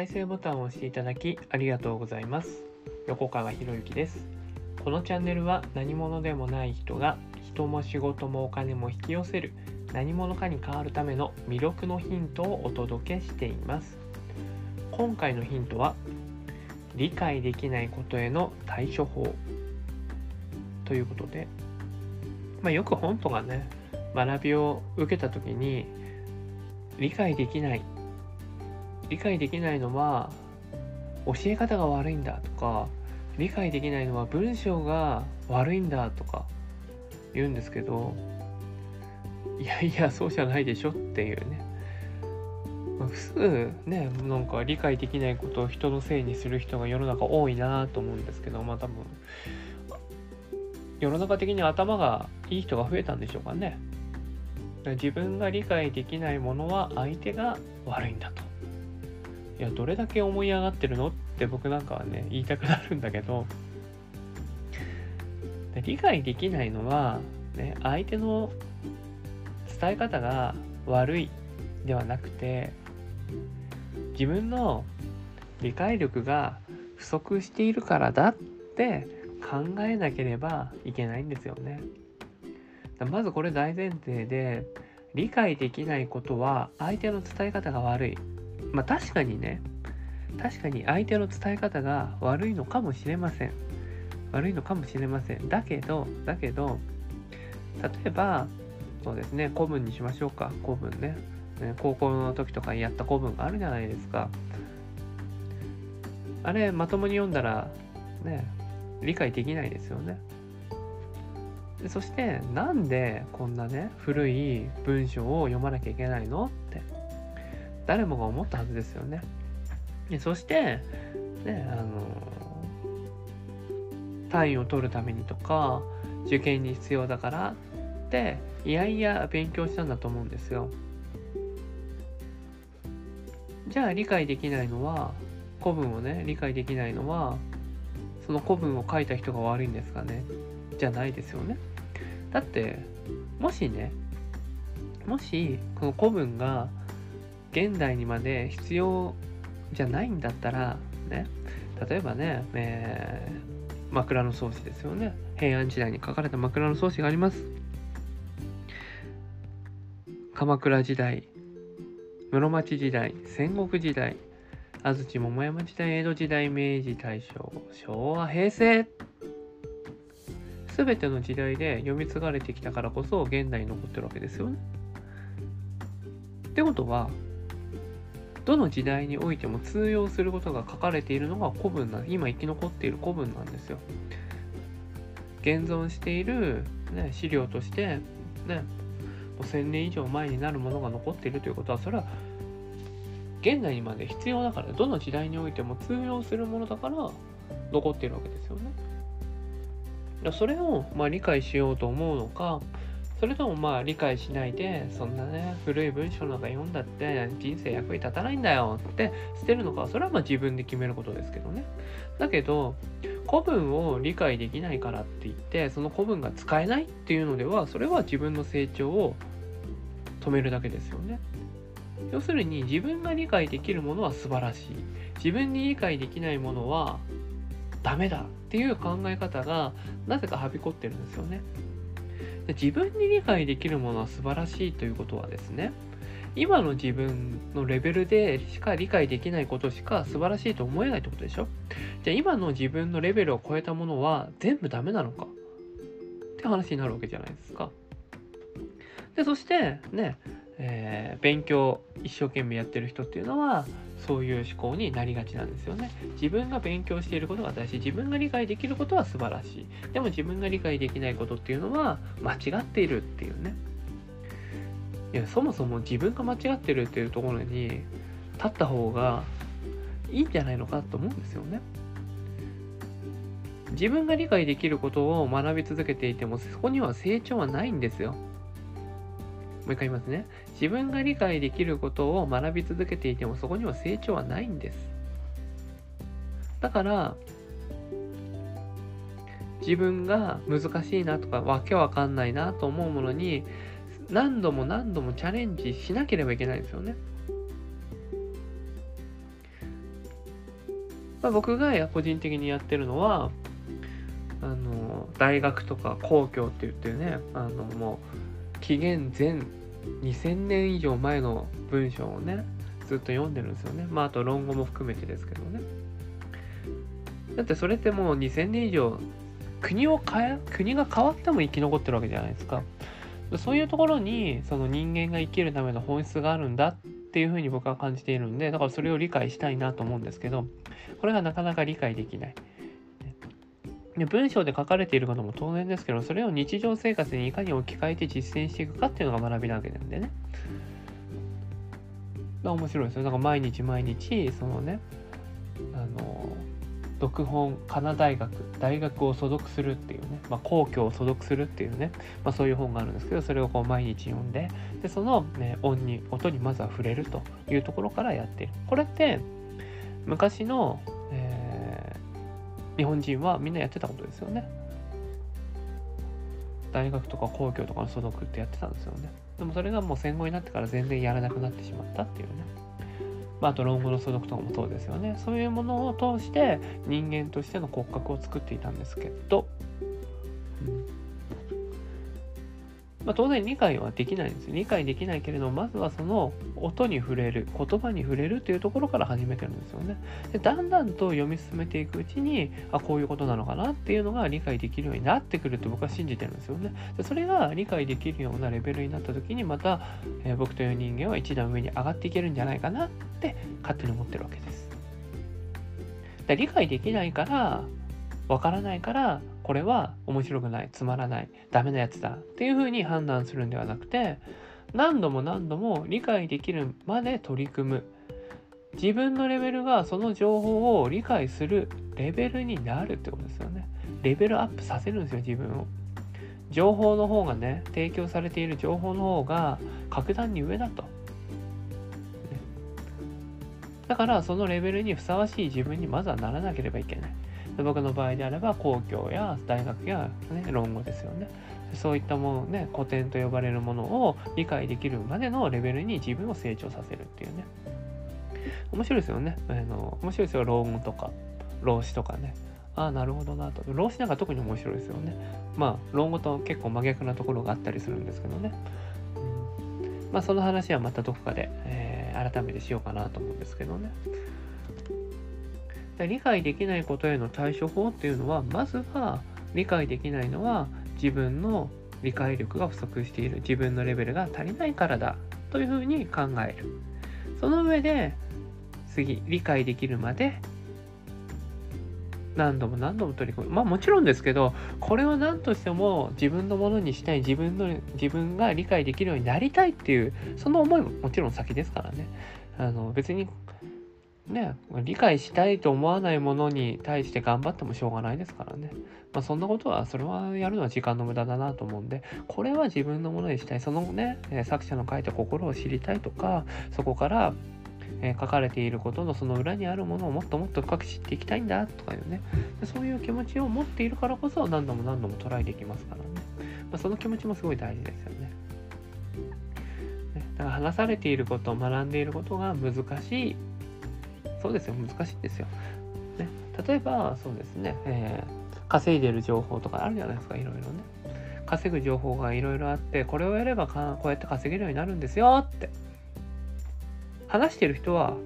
再生ボタンを押していただきありがとうございます。横川博之です。このチャンネルは何者でもない人が人も仕事もお金も引き寄せる何者かに変わるための魅力のヒントをお届けしています。今回のヒントは理解できないことへの対処法。ということで、まあ、よく本とかね学びを受けた時に理解できない理解できないのは教え方が悪いんだとか理解できないのは文章が悪いんだとか言うんですけどいやいやそうじゃないでしょっていうね。ま普通ねなんか理解できないことを人のせいにする人が世の中多いなと思うんですけどまあ多分世の中的に頭がいい人が増えたんでしょうかね。自分が理解できないものは相手が悪いんだと。いやどれだけ思い上がってるの？って僕なんかはね言いたくなるんだけど。理解できないのは、ね、相手の伝え方が悪いではなくて自分の理解力が不足しているからだって考えなければいけないんですよね。まずこれ大前提で理解できないことは相手の伝え方が悪い。まあ確かにね、確かに相手の伝え方が悪いのかもしれません。悪いのかもしれません。だけど、だけど、例えば、そうですね、古文にしましょうか。古文ね。ね高校の時とかにやった古文があるじゃないですか。あれ、まともに読んだら、ね、理解できないですよね。そして、なんでこんなね、古い文章を読まなきゃいけないの？って誰もが思ったはずですよね。でそして、ね、あの単位を取るためにとか受験に必要だからっていやいや勉強したんだと思うんですよ。じゃあ理解できないのは古文をね理解できないのはその古文を書いた人が悪いんですかね？じゃないですよね。だってもしねもしこの古文が現代にまで必要じゃないんだったらね例えばね、えー、枕草子ですよね。平安時代に書かれた枕草子があります。鎌倉時代室町時代戦国時代安土桃山時代江戸時代明治大正昭和平成。全ての時代で読み継がれてきたからこそ現代に残ってるわけですよね。ってことはどの時代においても通用することが書かれているのが古文な今生き残っている古文なんですよ。現存している、ね、資料として、ね、1000年以上前になるものが残っているということはそれは現代にまで必要だからどの時代においても通用するものだから残っているわけですよね。それをまあ理解しようと思うのかそれともまあ理解しないでそんなね古い文章なんか読んだって人生役に立たないんだよって捨てるのかそれはまあ自分で決めることですけどね。だけど古文を理解できないからって言ってその古文が使えないっていうのではそれは自分の成長を止めるだけですよね。要するに自分が理解できるものは素晴らしい。自分に理解できないものはダメだっていう考え方がなぜかはびこってるんですよね。自分に理解できるものは素晴らしいということはですね今の自分のレベルでしか理解できないことしか素晴らしいと思えないってことでしょ？じゃあ今の自分のレベルを超えたものは全部ダメなのか？って話になるわけじゃないですか。でそしてねえー、勉強一生懸命やってる人っていうのはそういう思考になりがちなんですよね。自分が勉強していることが大事自分が理解できることは素晴らしいでも自分が理解できないことっていうのは間違っているっていうねいやそもそも自分が間違ってるっていうところに立った方がいいんじゃないのかと思うんですよね。自分が理解できることを学び続けていてもそこには成長はないんですよ。もう一回言いますね。自分が理解できることを学び続けていてもそこには成長はないんです。だから、自分が難しいなとかわけわかんないなと思うものに何度も何度もチャレンジしなければいけないんですよね。まあ、僕が個人的にやってるのはあの大学とか公共って言ってねあのもう紀元前2000年以上前の文章をねずっと読んでるんですよね。まああと論語も含めてですけどね。だってそれってもう2000年以上国を変え国が変わっても生き残ってるわけじゃないですか。そういうところにその人間が生きるための本質があるんだっていうふうに僕は感じているんでだからそれを理解したいなと思うんですけどこれがなかなか理解できない。文章で書かれていることも当然ですけどそれを日常生活にいかに置き換えて実践していくかっていうのが学びなわけなんでね。面白いですよ。だか毎日毎日そのねあの読本カナ大学大学を所属するっていうね、まあ、皇居を所属するっていうね、まあ、そういう本があるんですけどそれをこう毎日読んででその、ね、音に音にまずは触れるというところからやってる。これって昔の、日本人はみんなやってたことですよね。大学とか皇居とかの所属ってやってたんですよね。でもそれがもう戦後になってから全然やらなくなってしまったっていうね。まあ、あと論語の所属とかもそうですよね。そういうものを通して人間としての骨格を作っていたんですけど、まあ、当然理解はできないんです理解できないけれどまずはその音に触れる言葉に触れるっていうところから始めてるんですよね。でだんだんと読み進めていくうちにあこういうことなのかなっていうのが理解できるようになってくると僕は信じてるんですよね。でそれが理解できるようなレベルになった時にまた、えー、僕という人間は一段上に上がっていけるんじゃないかなって勝手に思ってるわけです。で理解できないからわからないからこれは面白くないつまらないダメなやつだっていうふうに判断するんではなくて何度も何度も理解できるまで取り組む。自分のレベルがその情報を理解するレベルになるってことですよね。レベルアップさせるんですよ自分を。情報の方がね提供されている情報の方が格段に上だと。だからそのレベルにふさわしい自分にまずはならなければいけない。で僕の場合であれば公共や大学や、ね、論語ですよね。そういったものね、古典と呼ばれるものを理解できるまでのレベルに自分を成長させるっていうね。面白いですよね。あの面白いですよ、論語とか、老子とかね。ああ、なるほどなと。老子なんか特に面白いですよね。まあ、論語と結構真逆なところがあったりするんですけどね。うん、まあ、その話はまたどこかで、えー、改めてしようかなと思うんですけどね。理解できないことへの対処法っていうのはまずは理解できないのは自分の理解力が不足している自分のレベルが足りないからだというふうに考える。その上で次理解できるまで何度も何度も取り組む。まあもちろんですけどこれは何としても自分のものにしたい自分の自分が理解できるようになりたいっていうその思いももちろん先ですからね。あの別にね、理解したいと思わないものに対して頑張ってもしょうがないですからね。まあ、そんなことは、それはやるのは時間の無駄だなと思うんで、これは自分のものにしたい。そのね、作者の書いた心を知りたいとか、そこから、え書かれていることのその裏にあるものをもっともっと深く知っていきたいんだとかいうね、そういう気持ちを持っているからこそ何度も何度もトライできますからね。まあ、その気持ちもすごい大事ですよね。だから話されていること、学んでいることが難しいそうですよ、難しいですよ。ね、例えば、そうですね、えー、稼いでる情報とかあるじゃないですか、いろいろね。稼ぐ情報がいろいろあって、これをやればこうやって稼げるようになるんですよって。話してる人は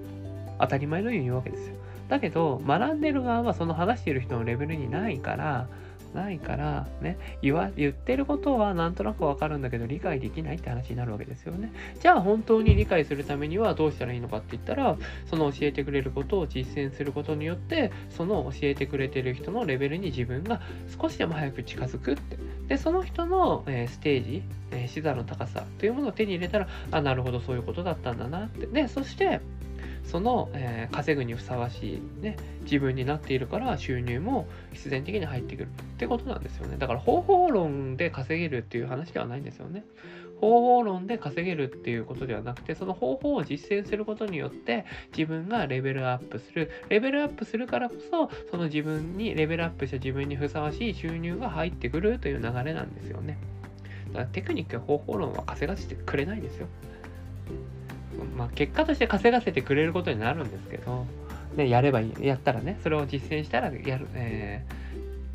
当たり前のように言うわけですよ。だけど、学んでる側はその話してる人のレベルにないから、ないからね言わ言ってることはなんとなくわかるんだけど理解できないって話になるわけですよね。じゃあ本当に理解するためにはどうしたらいいのかって言ったらその教えてくれることを実践することによってその教えてくれてる人のレベルに自分が少しでも早く近づくって。でその人の、えー、ステージ、えー、視座の高さというものを手に入れたらあなるほどそういうことだったんだなって。でそしてその、えー、稼ぐにふさわしい、ね、自分になっているから収入も必然的に入ってくるってことなんですよね。だから方法論で稼げるっていう話ではないんですよね。方法論で稼げるっていうことではなくて、その方法を実践することによって自分がレベルアップする。レベルアップするからこそ、その自分に、レベルアップした自分にふさわしい収入が入ってくるという流れなんですよね。だからテクニックや方法論は稼がせてくれないんですよ。まあ、結果として稼がせてくれることになるんですけど、でやればいいやったらねそれを実践したらやる、えー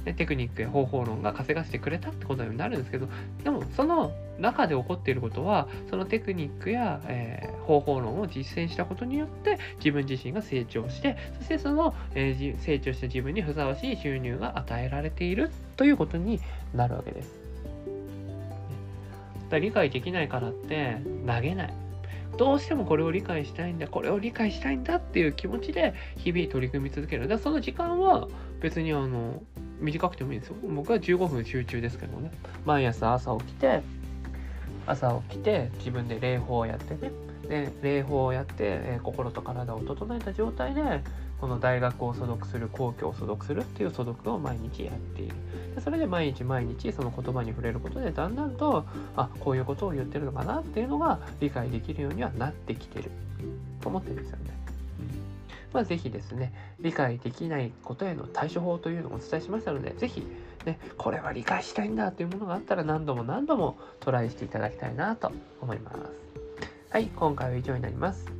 テクニックや方法論が稼がしてくれたってことになるんですけどでもその中で起こっていることはそのテクニックや、えー、方法論を実践したことによって自分自身が成長してそしてその、えー、成長した自分にふさわしい収入が与えられているということになるわけです。理解できないからって投げない。どうしてもこれを理解したいんだ、これを理解したいんだっていう気持ちで日々取り組み続ける。だその時間は別にあの短くてもいいんですよ。僕は15分集中ですけどね。毎朝朝起きて、朝起きて自分で礼法をやってね。で、礼法をやって、え、心と体を整えた状態で、この大学を所属する、皇居を所属するっていう所属を毎日やっている。でそれで毎日毎日その言葉に触れることで、だんだんと、あ、こういうことを言ってるのかなっていうのが理解できるようにはなってきてると思ってるんですよね。まあ、ぜひですね、理解できないことへの対処法というのをお伝えしましたので、ぜひ、ね、これは理解したいんだというものがあったら何度も何度もトライしていただきたいなと思います。はい、今回は以上になります。